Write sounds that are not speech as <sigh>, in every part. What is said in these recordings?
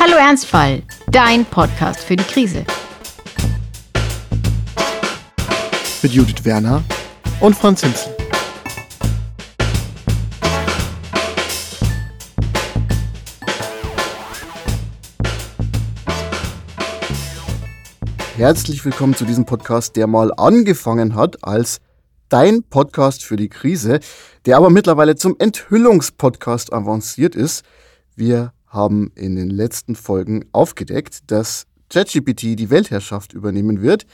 Hallo Ernstfall, dein Podcast für die Krise. Mit Judith Werner und Franz Hinzel. Herzlich willkommen zu diesem Podcast, der mal angefangen hat als dein Podcast für die Krise, der aber mittlerweile zum Enthüllungspodcast avanciert ist. Wir haben in den letzten Folgen aufgedeckt, dass ChatGPT die Weltherrschaft übernehmen wird,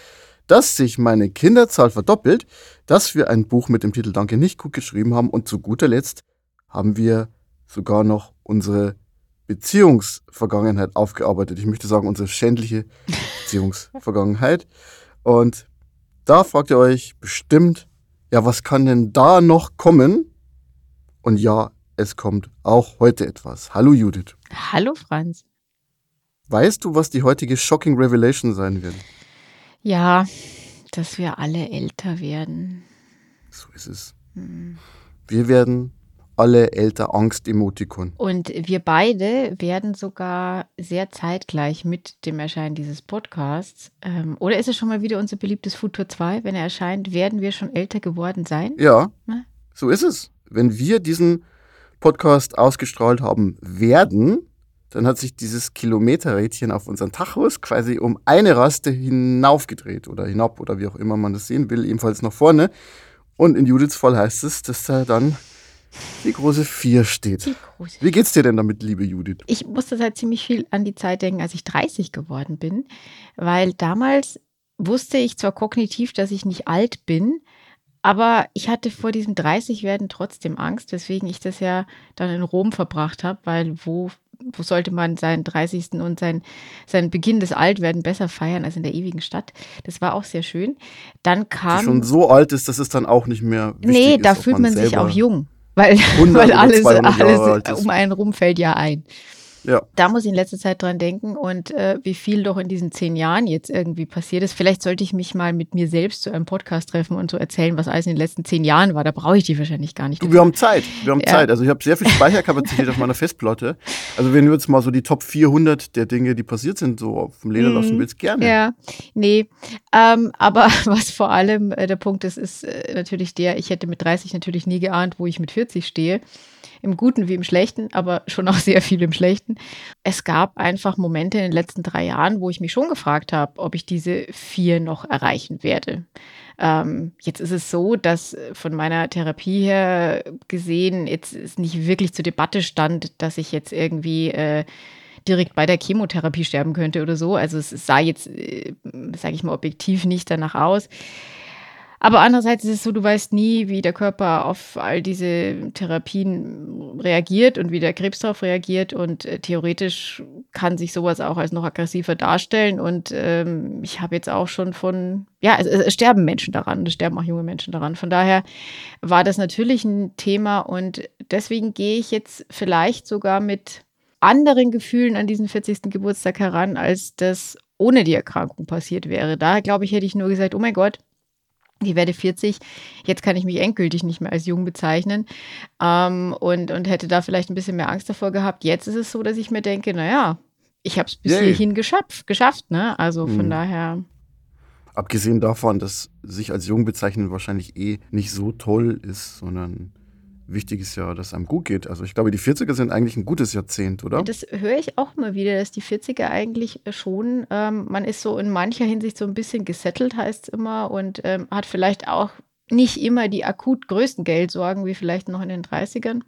dass sich meine Kinderzahl verdoppelt, dass wir ein Buch mit dem Titel Danke nicht gut geschrieben haben und zu guter Letzt haben wir sogar noch unsere Beziehungsvergangenheit aufgearbeitet. Ich möchte sagen, unsere schändliche Beziehungsvergangenheit. Und da fragt ihr euch bestimmt, ja, was kann denn da noch kommen? Und ja, es kommt auch heute etwas. Hallo Judith. Hallo Franz. Weißt du, was die heutige Shocking Revelation sein wird? Ja, dass wir alle älter werden. So ist es. Hm. Wir werden alle älter Angst-Emotikon. Und wir beide werden sogar sehr zeitgleich mit dem Erscheinen dieses Podcasts, ähm, oder ist es schon mal wieder unser beliebtes Futur 2, wenn er erscheint, werden wir schon älter geworden sein? Ja, Na? so ist es. Wenn wir diesen Podcast ausgestrahlt haben werden, dann hat sich dieses Kilometerrädchen auf unseren Tachos quasi um eine Raste hinaufgedreht oder hinab oder wie auch immer man das sehen will, ebenfalls nach vorne. Und in Judiths Fall heißt es, dass er dann die große Vier steht. Große Wie geht's dir denn damit, liebe Judith? Ich musste halt ziemlich viel an die Zeit denken, als ich 30 geworden bin, weil damals wusste ich zwar kognitiv, dass ich nicht alt bin, aber ich hatte vor diesem 30-Werden trotzdem Angst, weswegen ich das ja dann in Rom verbracht habe, weil wo, wo sollte man seinen 30. und sein, seinen Beginn des Altwerden besser feiern als in der ewigen Stadt? Das war auch sehr schön. Dann kam. Schon so alt ist, dass es dann auch nicht mehr. Wichtig nee, da ist, fühlt man sich auch jung. Weil, <laughs> weil alles, alles um einen rum fällt ja ein. Ja. Da muss ich in letzter Zeit dran denken und äh, wie viel doch in diesen zehn Jahren jetzt irgendwie passiert ist. Vielleicht sollte ich mich mal mit mir selbst zu einem Podcast treffen und so erzählen, was alles in den letzten zehn Jahren war. Da brauche ich die wahrscheinlich gar nicht. Du, wir haben Zeit. Wir haben ja. Zeit. Also ich habe sehr viel Speicherkapazität auf meiner Festplatte. Also wenn du jetzt mal so die Top 400 der Dinge, die passiert sind, so auf dem Leder lassen mhm. willst, gerne. Ja, nee. Ähm, aber <laughs> was vor allem äh, der Punkt ist, ist äh, natürlich der, ich hätte mit 30 natürlich nie geahnt, wo ich mit 40 stehe im Guten wie im Schlechten, aber schon auch sehr viel im Schlechten. Es gab einfach Momente in den letzten drei Jahren, wo ich mich schon gefragt habe, ob ich diese vier noch erreichen werde. Ähm, jetzt ist es so, dass von meiner Therapie her gesehen jetzt ist nicht wirklich zur Debatte stand, dass ich jetzt irgendwie äh, direkt bei der Chemotherapie sterben könnte oder so. Also es sah jetzt, äh, sage ich mal, objektiv nicht danach aus. Aber andererseits ist es so, du weißt nie, wie der Körper auf all diese Therapien reagiert und wie der Krebs darauf reagiert. Und äh, theoretisch kann sich sowas auch als noch aggressiver darstellen. Und ähm, ich habe jetzt auch schon von, ja, es, es, sterben Menschen daran, es sterben auch junge Menschen daran. Von daher war das natürlich ein Thema und deswegen gehe ich jetzt vielleicht sogar mit anderen Gefühlen an diesen 40. Geburtstag heran, als das ohne die Erkrankung passiert wäre. Da, glaube ich, hätte ich nur gesagt, oh mein Gott, ich werde 40, jetzt kann ich mich endgültig nicht mehr als jung bezeichnen ähm, und, und hätte da vielleicht ein bisschen mehr Angst davor gehabt. Jetzt ist es so, dass ich mir denke, naja, ich habe es bis Yay. hierhin geschafft, geschafft, ne? Also von hm. daher. Abgesehen davon, dass sich als jung bezeichnen wahrscheinlich eh nicht so toll ist, sondern wichtig ist ja, dass einem gut geht. Also ich glaube, die 40er sind eigentlich ein gutes Jahrzehnt, oder? Das höre ich auch mal wieder, dass die 40er eigentlich schon, ähm, man ist so in mancher Hinsicht so ein bisschen gesettelt, heißt es immer, und ähm, hat vielleicht auch nicht immer die akut größten Geldsorgen wie vielleicht noch in den 30ern.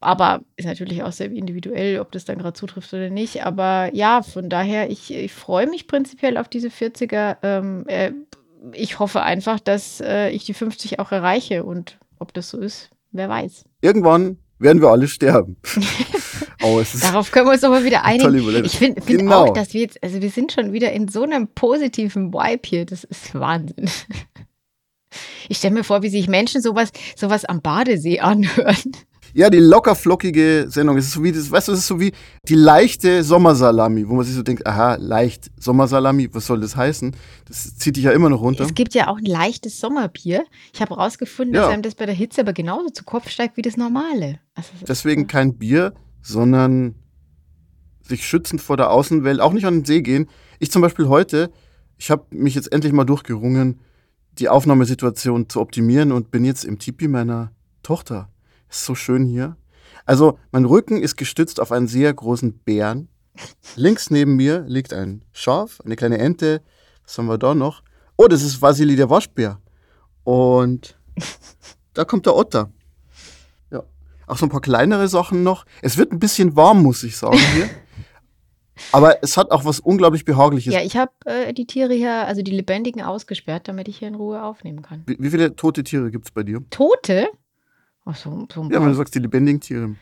Aber ist natürlich auch sehr individuell, ob das dann gerade zutrifft oder nicht. Aber ja, von daher, ich, ich freue mich prinzipiell auf diese 40er. Ähm, äh, ich hoffe einfach, dass äh, ich die 50 auch erreiche und ob das so ist, wer weiß. Irgendwann werden wir alle sterben. <laughs> oh, Darauf können wir uns doch mal wieder einigen. Ich finde find genau. auch, dass wir jetzt, also wir sind schon wieder in so einem positiven Vibe hier. Das ist Wahnsinn. <laughs> Ich stelle mir vor, wie sich Menschen sowas, sowas am Badesee anhören. Ja, die lockerflockige Sendung. Es ist so wie das, weißt du, es ist so wie die leichte Sommersalami, wo man sich so denkt, aha, leicht Sommersalami, was soll das heißen? Das zieht dich ja immer noch runter. Es gibt ja auch ein leichtes Sommerbier. Ich habe herausgefunden, ja. dass einem das bei der Hitze aber genauso zu Kopf steigt wie das normale. Also, Deswegen kein Bier, sondern sich schützend vor der Außenwelt, auch nicht an den See gehen. Ich zum Beispiel heute, ich habe mich jetzt endlich mal durchgerungen, die Aufnahmesituation zu optimieren und bin jetzt im Tipi meiner Tochter. Ist so schön hier. Also mein Rücken ist gestützt auf einen sehr großen Bären. Links neben mir liegt ein Schaf, eine kleine Ente. Was haben wir da noch? Oh, das ist Vasili der Waschbär. Und da kommt der Otter. Ja. Auch so ein paar kleinere Sachen noch. Es wird ein bisschen warm, muss ich sagen hier. Aber es hat auch was unglaublich Behagliches. Ja, ich habe äh, die Tiere hier, also die Lebendigen, ausgesperrt, damit ich hier in Ruhe aufnehmen kann. Wie, wie viele tote Tiere gibt es bei dir? Tote? Ach, so, so ein Ja, paar. wenn du sagst, die lebendigen Tiere.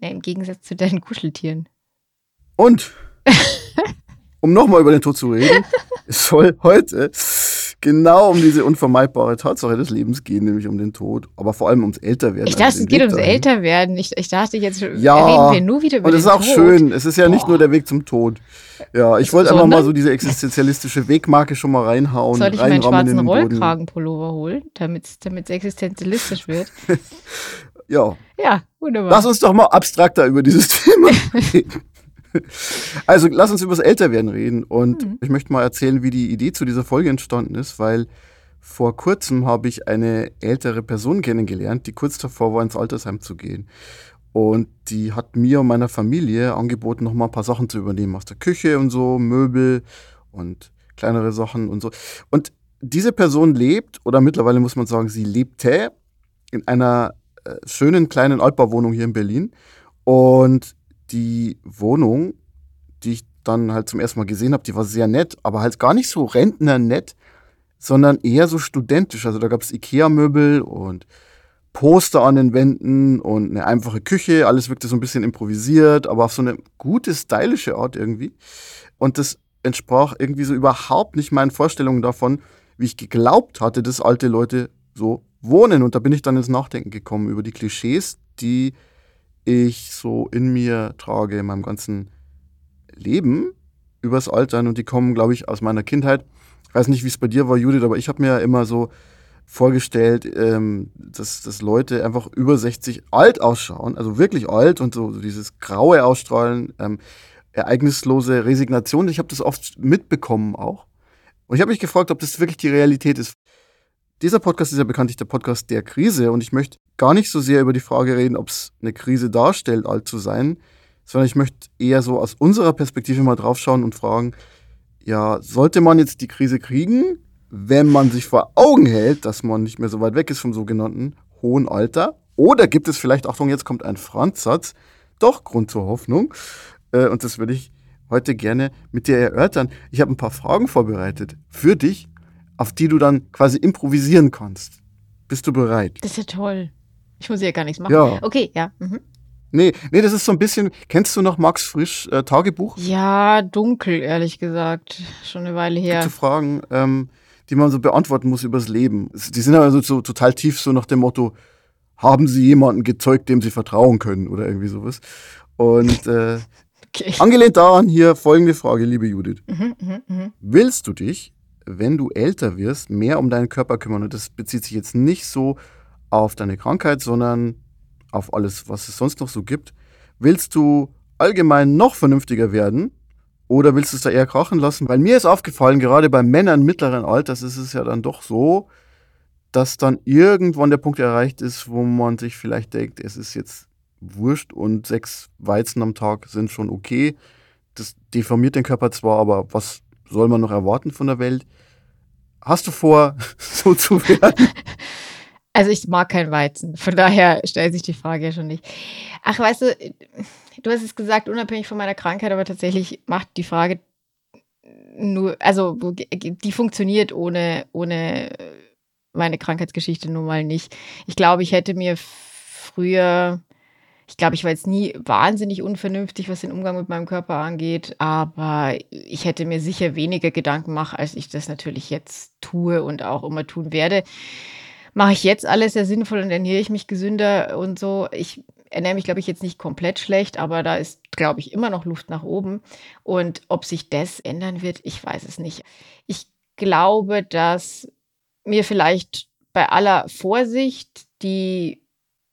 Nee, Im Gegensatz zu deinen Kuscheltieren. Und, <laughs> um nochmal über den Tod zu reden, es soll heute genau um diese unvermeidbare Tatsache des Lebens gehen, nämlich um den Tod, aber vor allem ums Älterwerden. Ich also dachte, den es geht Weg ums dahin. Älterwerden. Ich, ich dachte, jetzt Ja, reden wir nur wieder über Und das ist auch Tod. schön. Es ist ja nicht Boah. nur der Weg zum Tod. Ja, ich wollte einfach mal so diese existenzialistische Wegmarke schon mal reinhauen. Soll ich meinen schwarzen. Rollkragenpullover holen, damit es existenzialistisch wird? <laughs> Ja, Ja, wunderbar. lass uns doch mal abstrakter über dieses <laughs> Thema reden. <laughs> Also lass uns über das Älterwerden reden. Und Mhm. ich möchte mal erzählen, wie die Idee zu dieser Folge entstanden ist, weil vor kurzem habe ich eine ältere Person kennengelernt, die kurz davor war, ins Altersheim zu gehen. Und die hat mir und meiner Familie angeboten, noch mal ein paar Sachen zu übernehmen aus der Küche und so, Möbel und kleinere Sachen und so. Und diese Person lebt, oder mittlerweile muss man sagen, sie lebte in einer äh, schönen kleinen Altbauwohnung hier in Berlin. Und die Wohnung, die ich dann halt zum ersten Mal gesehen habe, die war sehr nett, aber halt gar nicht so rentnernett, sondern eher so studentisch. Also da gab es Ikea-Möbel und Poster an den Wänden und eine einfache Küche. Alles wirkte so ein bisschen improvisiert, aber auf so eine gute, stylische Art irgendwie. Und das entsprach irgendwie so überhaupt nicht meinen Vorstellungen davon, wie ich geglaubt hatte, dass alte Leute so wohnen. Und da bin ich dann ins Nachdenken gekommen über die Klischees, die ich so in mir trage, in meinem ganzen Leben übers Altern. Und die kommen, glaube ich, aus meiner Kindheit. Ich weiß nicht, wie es bei dir war, Judith, aber ich habe mir ja immer so vorgestellt, ähm, dass, dass Leute einfach über 60 alt ausschauen, also wirklich alt und so, so dieses graue Ausstrahlen, ähm, ereignislose Resignation. Ich habe das oft mitbekommen auch. Und ich habe mich gefragt, ob das wirklich die Realität ist. Dieser Podcast ist ja bekanntlich der Podcast der Krise und ich möchte gar nicht so sehr über die Frage reden, ob es eine Krise darstellt, alt zu sein, sondern ich möchte eher so aus unserer Perspektive mal draufschauen und fragen, ja, sollte man jetzt die Krise kriegen, wenn man sich vor Augen hält, dass man nicht mehr so weit weg ist vom sogenannten hohen Alter? Oder gibt es vielleicht, Achtung, jetzt kommt ein Franz-Satz, doch Grund zur Hoffnung? Äh, und das würde ich heute gerne mit dir erörtern. Ich habe ein paar Fragen vorbereitet für dich, auf die du dann quasi improvisieren kannst. Bist du bereit? Das ist ja toll. Ich muss ja gar nichts machen. Ja. Okay, ja. Mhm. Nee, nee, das ist so ein bisschen, kennst du noch Max Frisch äh, Tagebuch? Ja, dunkel, ehrlich gesagt. Schon eine Weile her. Zu Fragen, ähm, die man so beantworten muss übers Leben. Die sind also so total tief, so nach dem Motto, haben Sie jemanden gezeugt, dem Sie vertrauen können oder irgendwie sowas. Und äh, <laughs> Okay. angelehnt daran hier folgende Frage, liebe Judith. Mhm, mhm, mhm. Willst du dich, wenn du älter wirst, mehr um deinen Körper kümmern? Und das bezieht sich jetzt nicht so auf deine Krankheit, sondern auf alles, was es sonst noch so gibt. Willst du allgemein noch vernünftiger werden? Oder willst du es da eher krachen lassen? Weil mir ist aufgefallen, gerade bei Männern mittleren Alters ist es ja dann doch so, dass dann irgendwann der Punkt erreicht ist, wo man sich vielleicht denkt, es ist jetzt wurscht und sechs Weizen am Tag sind schon okay. Das deformiert den Körper zwar, aber was soll man noch erwarten von der Welt? Hast du vor, <laughs> so zu werden? Also ich mag kein Weizen, von daher stellt sich die Frage ja schon nicht. Ach, weißt du, du hast es gesagt, unabhängig von meiner Krankheit, aber tatsächlich macht die Frage nur, also die funktioniert ohne, ohne meine Krankheitsgeschichte nun mal nicht. Ich glaube, ich hätte mir früher, ich glaube, ich war jetzt nie wahnsinnig unvernünftig, was den Umgang mit meinem Körper angeht, aber ich hätte mir sicher weniger Gedanken gemacht, als ich das natürlich jetzt tue und auch immer tun werde mache ich jetzt alles sehr sinnvoll und ernähre ich mich gesünder und so. Ich ernähre mich, glaube ich, jetzt nicht komplett schlecht, aber da ist, glaube ich, immer noch Luft nach oben. Und ob sich das ändern wird, ich weiß es nicht. Ich glaube, dass mir vielleicht bei aller Vorsicht die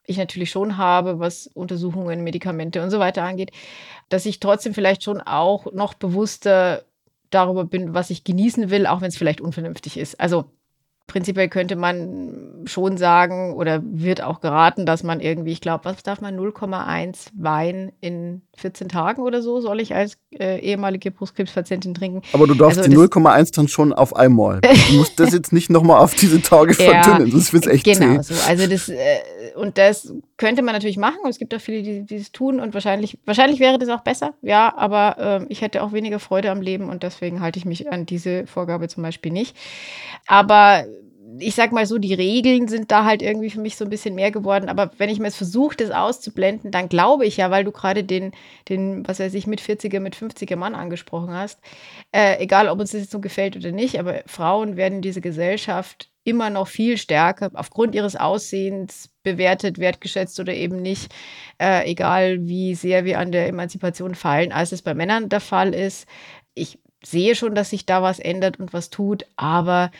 ich natürlich schon habe, was Untersuchungen, Medikamente und so weiter angeht, dass ich trotzdem vielleicht schon auch noch bewusster darüber bin, was ich genießen will, auch wenn es vielleicht unvernünftig ist. Also prinzipiell könnte man schon sagen oder wird auch geraten, dass man irgendwie, ich glaube, was darf man, 0,1 Wein in 14 Tagen oder so, soll ich als äh, ehemalige Brustkrebspatientin trinken. Aber du darfst also die 0,1 dann schon auf einmal. <laughs> Du musst das jetzt nicht nochmal auf diese Tage verdünnen, sonst wird es echt Genau, zäh. so. Also das, äh, und das könnte man natürlich machen und es gibt auch viele, die, die das tun und wahrscheinlich, wahrscheinlich wäre das auch besser, ja, aber äh, ich hätte auch weniger Freude am Leben und deswegen halte ich mich an diese Vorgabe zum Beispiel nicht. Aber ich sag mal so, die Regeln sind da halt irgendwie für mich so ein bisschen mehr geworden. Aber wenn ich mir jetzt versuche, das auszublenden, dann glaube ich ja, weil du gerade den, den, was weiß ich, mit 40er, mit 50er Mann angesprochen hast, äh, egal ob uns das jetzt so gefällt oder nicht, aber Frauen werden in dieser Gesellschaft immer noch viel stärker aufgrund ihres Aussehens bewertet, wertgeschätzt oder eben nicht, äh, egal wie sehr wir an der Emanzipation fallen, als es bei Männern der Fall ist. Ich sehe schon, dass sich da was ändert und was tut, aber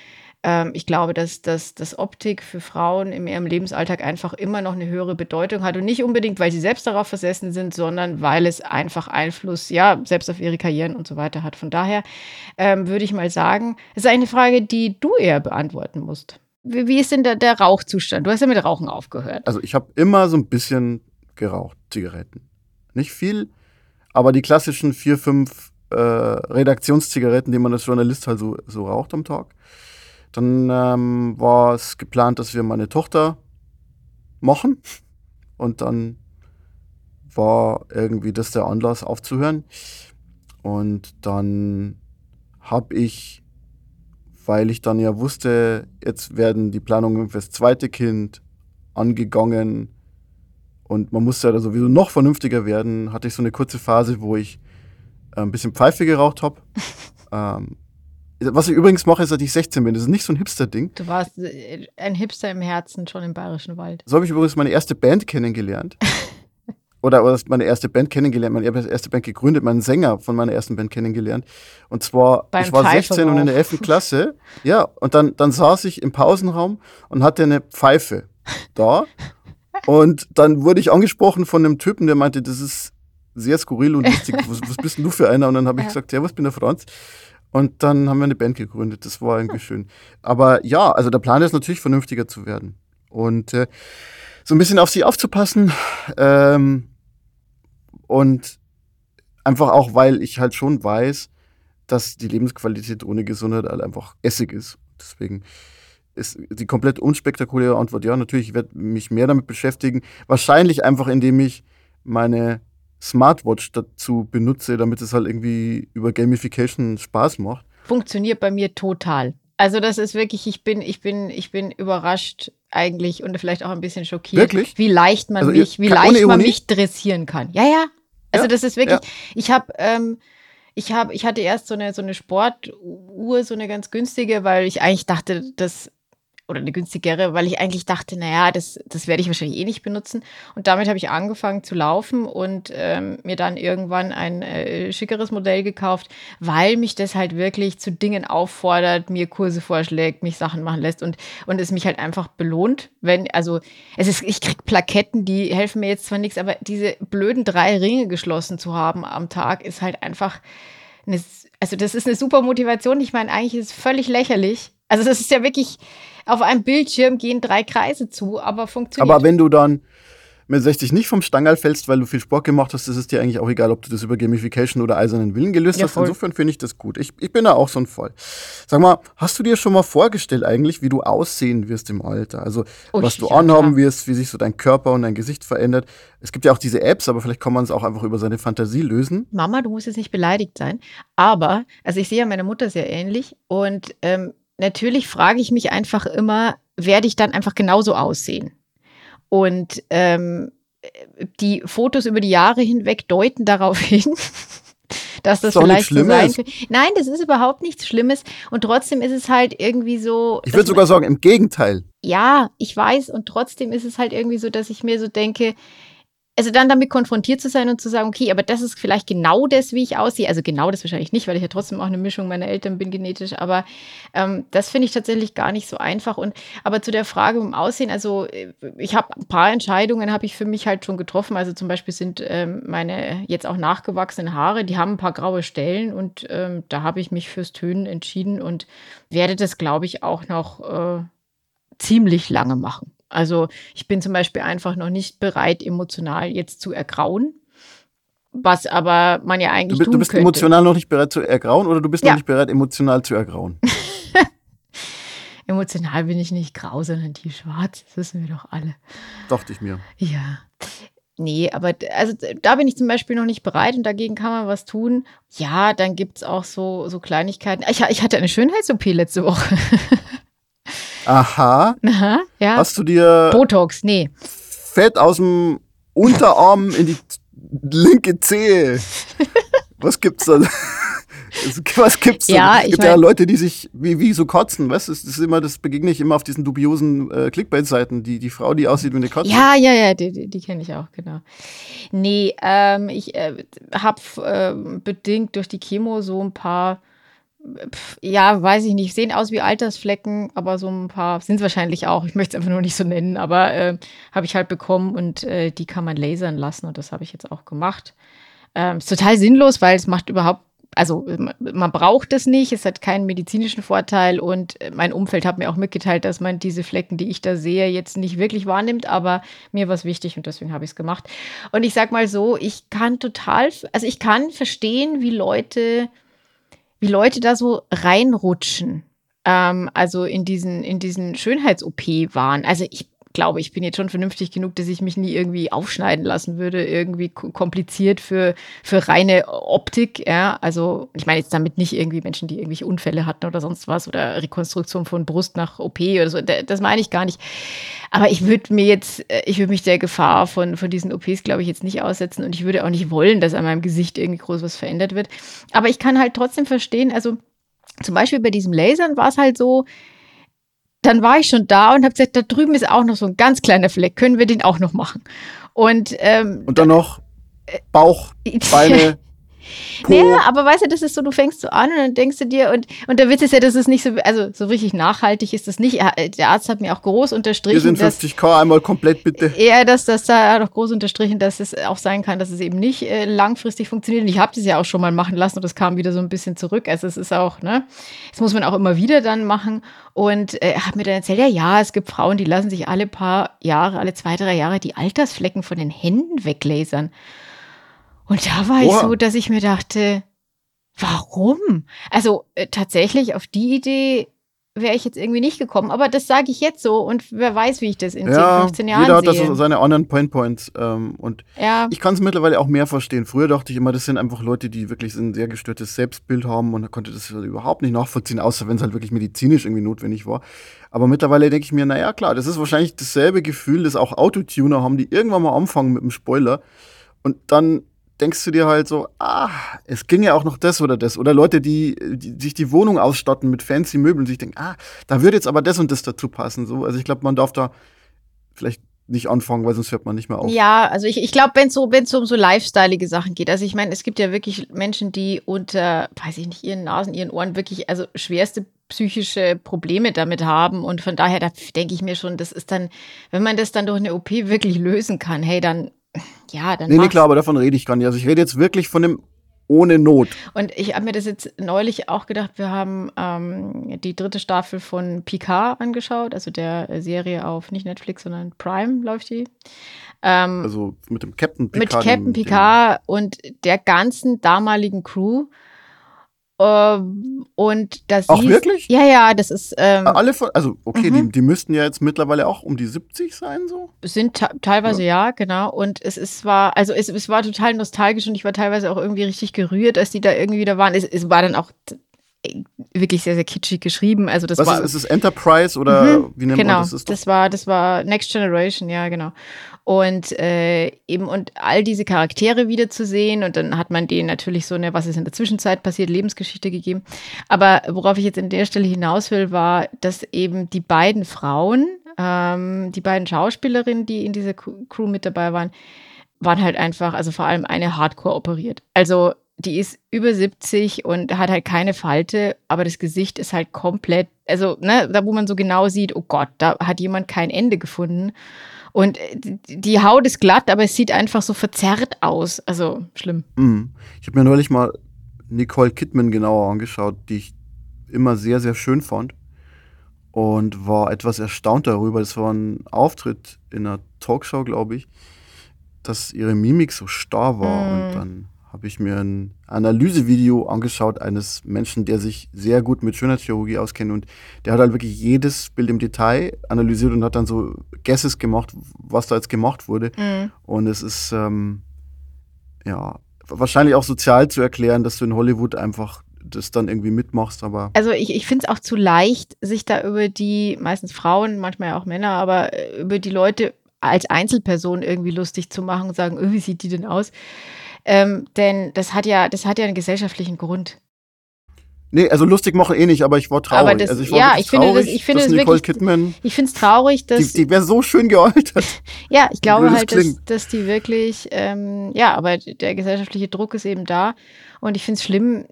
ähm, ich glaube, dass, dass, dass Optik für Frauen in ihrem Lebensalltag einfach immer noch eine höhere Bedeutung hat und nicht unbedingt, weil sie selbst darauf versessen sind, sondern weil es einfach Einfluss, ja, selbst auf ihre Karrieren und so weiter hat. Von daher ähm, würde ich mal sagen, es ist eine Frage, die du eher beantworten musst. Wie, wie ist denn der, der Rauchzustand? Du hast ja mit Rauchen aufgehört. Also ich habe immer so ein bisschen geraucht, Zigaretten. Nicht viel, aber die klassischen vier, fünf äh, Redaktionszigaretten, die man als Journalist halt so, so raucht am Tag. Dann ähm, war es geplant, dass wir meine Tochter machen. Und dann war irgendwie das der Anlass aufzuhören. Und dann habe ich, weil ich dann ja wusste, jetzt werden die Planungen fürs zweite Kind angegangen und man musste ja sowieso noch vernünftiger werden, hatte ich so eine kurze Phase, wo ich äh, ein bisschen Pfeife geraucht habe. <laughs> ähm, was ich übrigens mache, ist, seit ich 16 bin. Das ist nicht so ein Hipster-Ding. Du warst äh, ein Hipster im Herzen schon im Bayerischen Wald. So habe ich übrigens meine erste Band kennengelernt. <laughs> oder, oder meine erste Band kennengelernt, meine erste Band gegründet, meinen Sänger von meiner ersten Band kennengelernt. Und zwar, Beim ich war Pfeife 16 und in der 11. Klasse. Ja, und dann, dann saß ich im Pausenraum und hatte eine Pfeife da. und dann wurde ich angesprochen von einem Typen, der meinte, das ist sehr skurril und lustig. <laughs> Was, was bist denn du für einer? Und dann habe ich gesagt, ja, was bin der Franz? Und dann haben wir eine Band gegründet. Das war irgendwie schön. Aber ja, also der Plan ist natürlich, vernünftiger zu werden. Und äh, so ein bisschen auf sie aufzupassen. Ähm, und einfach auch, weil ich halt schon weiß, dass die Lebensqualität ohne Gesundheit halt einfach Essig ist. Deswegen ist die komplett unspektakuläre Antwort ja, natürlich, ich werde mich mehr damit beschäftigen. Wahrscheinlich einfach, indem ich meine Smartwatch dazu benutze, damit es halt irgendwie über Gamification Spaß macht. Funktioniert bei mir total. Also das ist wirklich, ich bin, ich bin, ich bin überrascht eigentlich und vielleicht auch ein bisschen schockiert, wirklich? wie leicht man also, mich, wie leicht man mich dressieren kann. Ja, ja. Also ja, das ist wirklich, ja. ich habe, ähm, ich habe, ich hatte erst so eine so eine Sportuhr, so eine ganz günstige, weil ich eigentlich dachte, dass oder eine günstigere, weil ich eigentlich dachte, naja, das, das werde ich wahrscheinlich eh nicht benutzen. Und damit habe ich angefangen zu laufen und ähm, mir dann irgendwann ein äh, schickeres Modell gekauft, weil mich das halt wirklich zu Dingen auffordert, mir Kurse vorschlägt, mich Sachen machen lässt und, und es mich halt einfach belohnt, wenn, also es ist, ich kriege Plaketten, die helfen mir jetzt zwar nichts, aber diese blöden drei Ringe geschlossen zu haben am Tag ist halt einfach eine, also das ist eine super Motivation. Ich meine, eigentlich ist es völlig lächerlich. Also das ist ja wirklich, auf einem Bildschirm gehen drei Kreise zu, aber funktioniert. Aber wenn du dann mit 60 nicht vom Stangerl fällst, weil du viel Sport gemacht hast, ist es dir eigentlich auch egal, ob du das über Gamification oder eisernen Willen gelöst ja, hast. Voll. Insofern finde ich das gut. Ich, ich bin da auch so ein Voll. Sag mal, hast du dir schon mal vorgestellt eigentlich, wie du aussehen wirst im Alter? Also oh, was du ja, anhaben klar. wirst, wie sich so dein Körper und dein Gesicht verändert. Es gibt ja auch diese Apps, aber vielleicht kann man es auch einfach über seine Fantasie lösen. Mama, du musst jetzt nicht beleidigt sein. Aber, also ich sehe ja meine Mutter sehr ähnlich und ähm, natürlich frage ich mich einfach immer, werde ich dann einfach genauso aussehen? Und ähm, die Fotos über die Jahre hinweg deuten darauf <laughs> hin, dass das, das vielleicht so sein könnte. Nein, das ist überhaupt nichts Schlimmes. Und trotzdem ist es halt irgendwie so. Ich würde sogar sagen, im Gegenteil. Ja, ich weiß. Und trotzdem ist es halt irgendwie so, dass ich mir so denke, also dann damit konfrontiert zu sein und zu sagen, okay, aber das ist vielleicht genau das, wie ich aussehe. Also genau das wahrscheinlich nicht, weil ich ja trotzdem auch eine Mischung meiner Eltern bin genetisch. Aber ähm, das finde ich tatsächlich gar nicht so einfach. Und aber zu der Frage um Aussehen, also ich habe ein paar Entscheidungen habe ich für mich halt schon getroffen. Also zum Beispiel sind ähm, meine jetzt auch nachgewachsenen Haare, die haben ein paar graue Stellen und ähm, da habe ich mich fürs Tönen entschieden und werde das, glaube ich, auch noch äh, ziemlich lange machen. Also ich bin zum Beispiel einfach noch nicht bereit, emotional jetzt zu ergrauen. Was aber man ja eigentlich. Du, bist, du bist könnte. emotional noch nicht bereit zu ergrauen oder du bist Ja. noch nicht bereit, emotional zu ergrauen? <laughs> Emotional bin ich nicht grau, sondern tiefschwarz. Das wissen wir doch alle. Dachte ich mir. Ja. Nee, aber also da bin ich zum Beispiel noch nicht bereit und dagegen kann man was tun. Ja, dann gibt es auch so, so Kleinigkeiten. Ich, ich hatte eine Schönheits-OP letzte Woche. <laughs> Aha. Aha, ja. Hast du dir Botox, nee. Fett aus dem Unterarm in die linke Zehe? Was gibt's da? Was gibt's da? Ja, es ich gibt ja mein- Leute, die sich wie, wie so kotzen, weißt du? Das ist immer, das begegne ich immer auf diesen dubiosen äh, Clickbait-Seiten, die, die Frau, die aussieht wie eine Kotze. Ja, ja, ja, die, die, die kenne ich auch, genau. Nee, ähm, ich äh, habe äh, bedingt durch die Chemo so ein paar, ja, weiß ich nicht, sehen aus wie Altersflecken, aber so ein paar sind es wahrscheinlich auch. Ich möchte es einfach nur nicht so nennen, aber äh, habe ich halt bekommen und äh, die kann man lasern lassen und das habe ich jetzt auch gemacht. Ähm, ist total sinnlos, weil es macht überhaupt, also man, braucht es nicht, es hat keinen medizinischen Vorteil und äh, mein Umfeld hat mir auch mitgeteilt, dass man diese Flecken, die ich da sehe, jetzt nicht wirklich wahrnimmt, aber mir war es wichtig und deswegen habe ich es gemacht. Und ich sag mal so, ich kann total, also ich kann verstehen, wie Leute, wie Leute da so reinrutschen. Ähm, also in diesen, in diesen Schönheits-OP waren. Also ich glaube, ich bin jetzt schon vernünftig genug, dass ich mich nie irgendwie aufschneiden lassen würde, irgendwie ko- kompliziert für, für reine Optik. Ja, also ich meine jetzt damit nicht irgendwie Menschen, die irgendwelche Unfälle hatten oder sonst was oder Rekonstruktion von Brust nach OP oder so. Da- Das meine ich gar nicht. Aber ich würde mir jetzt, äh, ich würde mich der Gefahr von, von diesen OPs, glaube ich, jetzt nicht aussetzen und ich würde auch nicht wollen, dass an meinem Gesicht irgendwie groß was verändert wird. Aber ich kann halt trotzdem verstehen, also zum Beispiel bei diesem Lasern war es halt so, dann war ich schon da und habe gesagt, da drüben ist auch noch so ein ganz kleiner Fleck, können wir den auch noch machen? Und ähm, Und dann noch Bauch, Beine, <laughs> Po. ja, aber weißt du, das ist so, du fängst so an und dann denkst du dir, und, und der Witz ist ja, dass es nicht so, also so richtig nachhaltig ist das nicht. Er- Der Arzt hat mir auch groß unterstrichen, sind dass 50k einmal komplett bitte. eher, dass das da auch groß unterstrichen, dass es auch sein kann, dass es eben nicht äh, langfristig funktioniert. Und ich habe das ja auch schon mal machen lassen und das kam wieder so ein bisschen zurück. Also es ist auch, ne, das muss man auch immer wieder dann machen. Und äh, er hat mir dann erzählt, ja, ja, es gibt Frauen, die lassen sich alle paar Jahre, alle zwei, drei Jahre die Altersflecken von den Händen weglasern. Und da war ich Oha. so, dass ich mir dachte, warum? Also äh, tatsächlich auf die Idee wäre ich jetzt irgendwie nicht gekommen. Aber das sage ich jetzt so und wer weiß, wie ich das in 10, Ja, 15 Jahren jeder hat sehe. so seine anderen Painpoints. Ähm, und ja, ich kann es mittlerweile auch mehr verstehen. Früher dachte ich immer, das sind einfach Leute, die wirklich ein sehr gestörtes Selbstbild haben und konnte das überhaupt nicht nachvollziehen, außer wenn es halt wirklich medizinisch irgendwie notwendig war. Aber mittlerweile denke ich mir, naja, klar, das ist wahrscheinlich dasselbe Gefühl, das auch Autotuner haben, die irgendwann mal anfangen mit dem Spoiler und dann denkst du dir halt so, ah, es ging ja auch noch das oder das. Oder Leute, die, die sich die Wohnung ausstatten mit fancy Möbeln, sich denken, ah, da würde jetzt aber das und das dazu passen. So, also ich glaube, man darf da vielleicht nicht anfangen, weil sonst hört man nicht mehr auf. Ja, also ich, ich glaube, wenn es so, wenn's um so lifestyleige Sachen geht, also ich meine, es gibt ja wirklich Menschen, die unter, weiß ich nicht, ihren Nasen, ihren Ohren wirklich, also schwerste psychische Probleme damit haben und von daher, da denke ich mir schon, das ist dann, wenn man das dann durch eine OP wirklich lösen kann, hey, dann, ja, dann Nee, nee, klar, aber davon rede ich gar nicht. Also ich rede jetzt wirklich von dem ohne Not. Und ich habe mir das jetzt neulich auch gedacht, wir haben ähm, die dritte Staffel von Picard angeschaut, also der Serie auf nicht Netflix, sondern Prime läuft die. Ähm, Also mit dem Captain mit Picard. Captain dem- Picard und der ganzen damaligen Crew. Ähm, und das Ach, hieß- wirklich? Ja, ja, das ist ähm, Alle von, also okay, Mhm. die, die müssten ja jetzt mittlerweile auch um die 70 sein, so. sind te- teilweise ja. genau. Und es ist war, also es, es war total nostalgisch und ich war teilweise auch irgendwie richtig gerührt, als die da irgendwie wieder waren. Es, es war dann auch t- wirklich sehr, sehr kitschig geschrieben. Also das Was war ist, ist es Enterprise oder Mhm, wie nennt genau, man das? Ist das war, das war Next Generation, ja, genau. Und äh, eben und all diese Charaktere wiederzusehen und dann hat man denen natürlich so eine, was ist in der Zwischenzeit passiert, Lebensgeschichte gegeben. Aber worauf ich jetzt an der Stelle hinaus will, war, dass eben die beiden Frauen, ähm, die beiden Schauspielerinnen, die in dieser Crew mit dabei waren, waren halt einfach, also vor allem eine hardcore operiert. Also die ist über 70 und hat halt keine Falte, aber das Gesicht ist halt komplett, also ne, da wo man so genau sieht, oh Gott, da hat jemand kein Ende gefunden. Und äh, die Haut ist glatt, aber es sieht einfach so verzerrt aus. Also schlimm. Mhm. Ich habe mir neulich mal Nicole Kidman genauer angeschaut, die ich immer sehr, sehr schön fand. Und war etwas erstaunt darüber. Das war ein Auftritt in einer Talkshow, glaube ich, dass ihre Mimik so starr war. Mhm. Und dann habe ich mir ein Analysevideo angeschaut eines Menschen, der sich sehr gut mit Schönheitschirurgie auskennt und der hat halt wirklich jedes Bild im Detail analysiert und hat dann so Guesses gemacht, was da jetzt gemacht wurde. Mhm. Und es ist ähm, ja wahrscheinlich auch sozial zu erklären, dass du in Hollywood einfach das dann irgendwie mitmachst, aber. Also ich, ich finde es auch zu leicht, sich da über die, meistens Frauen, manchmal ja auch Männer, aber äh, über die Leute als Einzelperson irgendwie lustig zu machen und sagen, oh, wie sieht die denn aus? Ähm, denn das hat ja, das hat ja einen gesellschaftlichen Grund. Nee, also lustig machen eh nicht, aber ich war traurig. Aber das, also ich war ja, ich finde traurig, das, ich finde das Nicole wirklich, Kidman, ich finde es traurig, dass die, die wäre so schön gealtert. <laughs> ja, ich glaube halt, dass, dass, die wirklich, ähm, ja, aber der gesellschaftliche Druck ist eben da und ich finde es schlimm,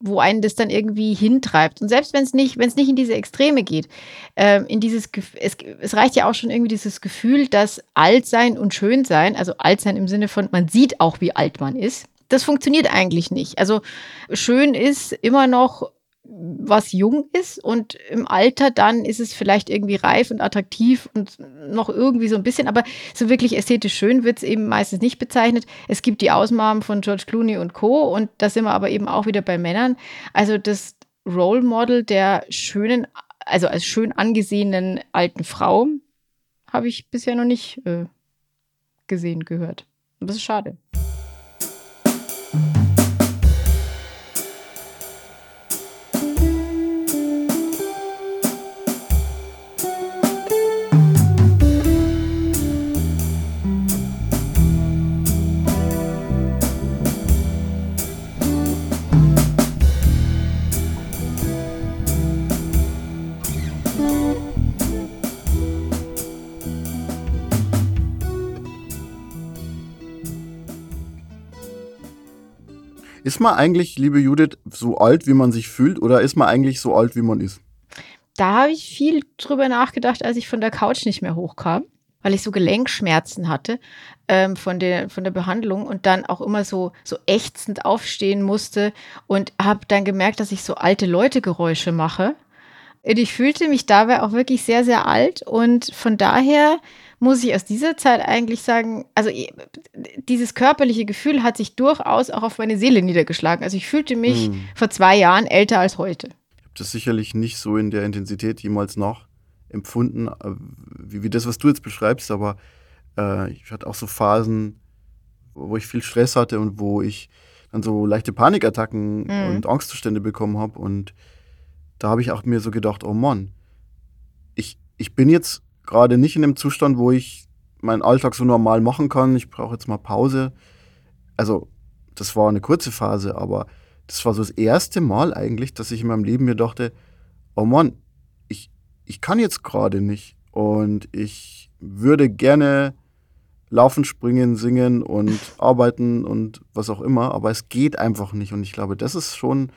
wo einen das dann irgendwie hintreibt. Und selbst wenn es nicht, wenn es nicht in diese Extreme geht, ähm, in dieses, es, es reicht ja auch schon irgendwie dieses Gefühl, dass alt sein und schön sein, also alt sein im Sinne von, man sieht auch, wie alt man ist das funktioniert eigentlich nicht. Also schön ist immer noch was jung ist und im Alter dann ist es vielleicht irgendwie reif und attraktiv und noch irgendwie so ein bisschen, aber so wirklich ästhetisch schön wird es eben meistens nicht bezeichnet. Es gibt die Ausnahmen von George Clooney und Co. und da sind wir aber eben auch wieder bei Männern. Also das Role Model der schönen, also als schön angesehenen alten Frau habe ich bisher noch nicht äh, gesehen, gehört. Das ist schade. Ist man eigentlich, liebe Judith, so alt, wie man sich fühlt, oder ist man eigentlich so alt, wie man ist? Da habe ich viel drüber nachgedacht, als ich von der Couch nicht mehr hochkam, weil ich so Gelenkschmerzen hatte ähm, von, der, von der Behandlung und dann auch immer so, so ächzend aufstehen musste und habe dann gemerkt, dass ich so alte Leute-Geräusche mache. Und ich fühlte mich dabei auch wirklich sehr, sehr alt und von daher muss ich aus dieser Zeit eigentlich sagen, also dieses körperliche Gefühl hat sich durchaus auch auf meine Seele niedergeschlagen. Also ich fühlte mich hm. vor zwei Jahren älter als heute. Ich habe das sicherlich nicht so in der Intensität jemals nachempfunden, äh, wie, wie das, was du jetzt beschreibst, aber äh, ich hatte auch so Phasen, wo ich viel Stress hatte und wo ich dann so leichte Panikattacken mhm. und Angstzustände bekommen habe. Und da habe ich auch mir so gedacht, oh Mann, ich, ich bin jetzt gerade nicht in dem Zustand, wo ich meinen Alltag so normal machen kann. Ich brauche jetzt mal Pause. Also, das war eine kurze Phase, aber das war so das erste Mal eigentlich, dass ich in meinem Leben mir dachte, oh Mann, ich, ich kann jetzt gerade nicht. Und ich würde gerne laufen, springen, singen und arbeiten und was auch immer, aber es geht einfach nicht. Und ich glaube, das ist schon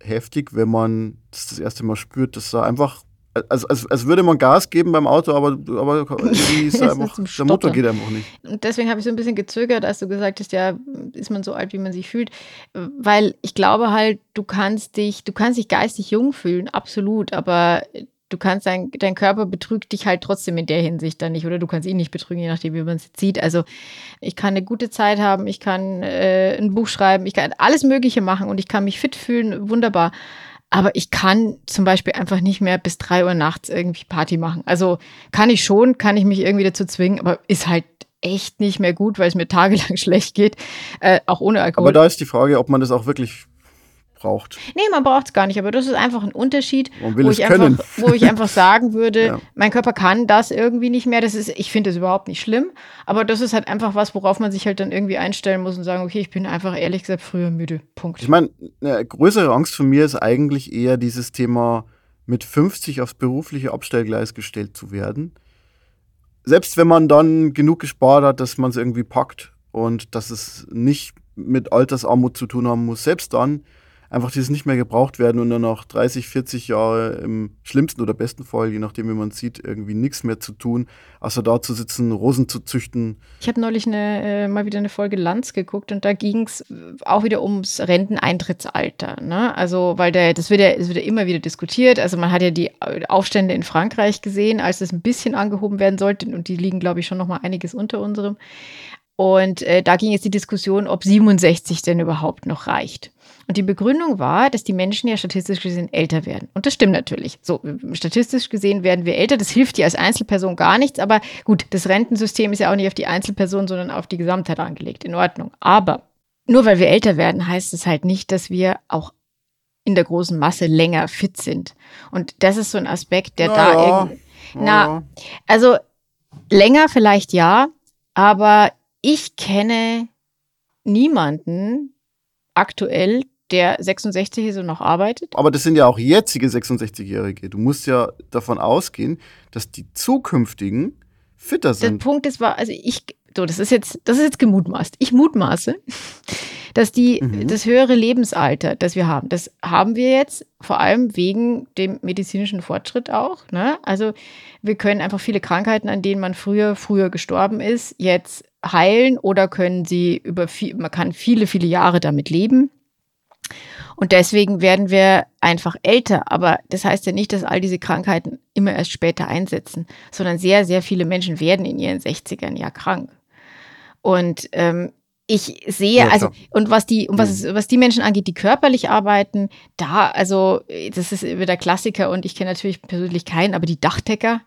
heftig, wenn man das das erste Mal spürt, dass da einfach als, als, als würde man Gas geben beim Auto, aber, aber <laughs> einfach, der Motor geht einfach nicht. Und deswegen habe ich so ein bisschen gezögert, als du gesagt hast, ja, ist man so alt, wie man sich fühlt. Weil ich glaube halt, du kannst dich, du kannst dich geistig jung fühlen, absolut, aber du kannst dein, dein Körper betrügt dich halt trotzdem in der Hinsicht dann nicht, oder du kannst ihn nicht betrügen, je nachdem, wie man es sieht. Also ich kann eine gute Zeit haben, ich kann äh, ein Buch schreiben, ich kann alles Mögliche machen und ich kann mich fit fühlen, wunderbar. Aber ich kann zum Beispiel einfach nicht mehr bis drei Uhr nachts irgendwie Party machen. Also kann ich schon, kann ich mich irgendwie dazu zwingen, aber ist halt echt nicht mehr gut, weil es mir tagelang <laughs> schlecht geht, äh, auch ohne Alkohol. Aber da ist die Frage, ob man das auch wirklich braucht. Nee, man braucht es gar nicht, aber das ist einfach ein Unterschied, wo ich, einfach, <laughs> wo ich einfach sagen würde, <laughs> ja. mein Körper kann das irgendwie nicht mehr. Das ist, ich finde das überhaupt nicht schlimm, aber das ist halt einfach was, worauf man sich halt dann irgendwie einstellen muss und sagen, okay, ich bin einfach ehrlich gesagt früher müde. Punkt. Ich meine, eine größere Angst von mir ist eigentlich eher dieses Thema, mit 50 aufs berufliche Abstellgleis gestellt zu werden. selbst wenn man dann genug gespart hat, dass man es irgendwie packt und dass es nicht mit Altersarmut zu tun haben muss, selbst dann einfach dieses nicht mehr gebraucht werden und dann nach 30, 40 Jahre im schlimmsten oder besten Fall, je nachdem wie man sieht, irgendwie nichts mehr zu tun, außer da zu sitzen, Rosen zu züchten. Ich habe neulich eine, äh, mal wieder eine Folge Lanz geguckt und da ging es auch wieder ums Renteneintrittsalter. Ne? Also, weil der, das wird, ja, das wird ja immer wieder diskutiert. Also man hat ja die Aufstände in Frankreich gesehen, als das ein bisschen angehoben werden sollte und die liegen, glaube ich, schon noch mal einiges unter unserem. Und äh, da ging jetzt die Diskussion, ob 67 denn überhaupt noch reicht. Und die Begründung war, dass die Menschen ja statistisch gesehen älter werden. Und das stimmt natürlich. So, statistisch gesehen werden wir älter. Das hilft dir als Einzelperson gar nichts. Aber gut, das Rentensystem ist ja auch nicht auf die Einzelperson, sondern auf die Gesamtheit angelegt. In Ordnung. Aber nur weil wir älter werden, heißt es halt nicht, dass wir auch in der großen Masse länger fit sind. Und das ist so ein Aspekt, der Na da irgendwie. Na, also länger vielleicht ja, aber ich kenne niemanden aktuell, der 66 ist und noch arbeitet. Aber das sind ja auch jetzige 66-Jährige. Du musst ja davon ausgehen, dass die zukünftigen fitter Der sind. Punkt ist, war, also ich, so, das ist jetzt, das ist jetzt gemutmaßt. Ich mutmaße, <laughs> dass die, Mhm. das höhere Lebensalter, das wir haben, das haben wir jetzt vor allem wegen dem medizinischen Fortschritt auch. Ne? Also wir können einfach viele Krankheiten, an denen man früher, früher gestorben ist, jetzt heilen oder können sie über viel, man kann viele, viele Jahre damit leben. Und deswegen werden wir einfach älter. Aber das heißt ja nicht, dass all diese Krankheiten immer erst später einsetzen, sondern sehr, sehr viele Menschen werden in ihren 60ern ja krank. Und ähm, ich sehe, also, und was die, und was, es, was die Menschen angeht, die körperlich arbeiten, da, also, das ist wieder der Klassiker und ich kenne natürlich persönlich keinen, aber die Dachdecker,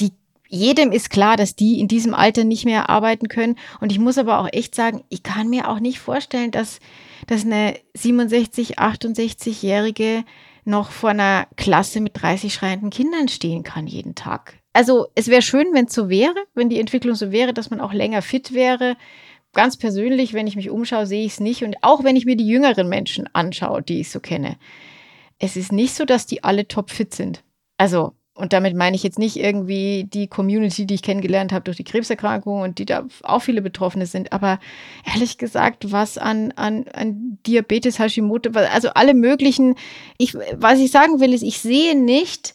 die, jedem ist klar, dass die in diesem Alter nicht mehr arbeiten können. Und ich muss aber auch echt sagen, ich kann mir auch nicht vorstellen, dass, dass eine 67, 68-Jährige noch vor einer Klasse mit 30 schreienden Kindern stehen kann jeden Tag. Also es wäre schön, wenn es so wäre, wenn die Entwicklung so wäre, dass man auch länger fit wäre. Ganz persönlich, wenn ich mich umschaue, sehe ich es nicht. Und auch wenn ich mir die jüngeren Menschen anschaue, die ich so kenne, es ist nicht so, dass die alle topfit sind. Also, und damit meine ich jetzt nicht irgendwie die Community, die ich kennengelernt habe durch die Krebserkrankung und die da auch viele Betroffene sind, aber ehrlich gesagt, was an, an, an Diabetes, Hashimoto, also alle möglichen, ich, was ich sagen will, ist, ich sehe nicht,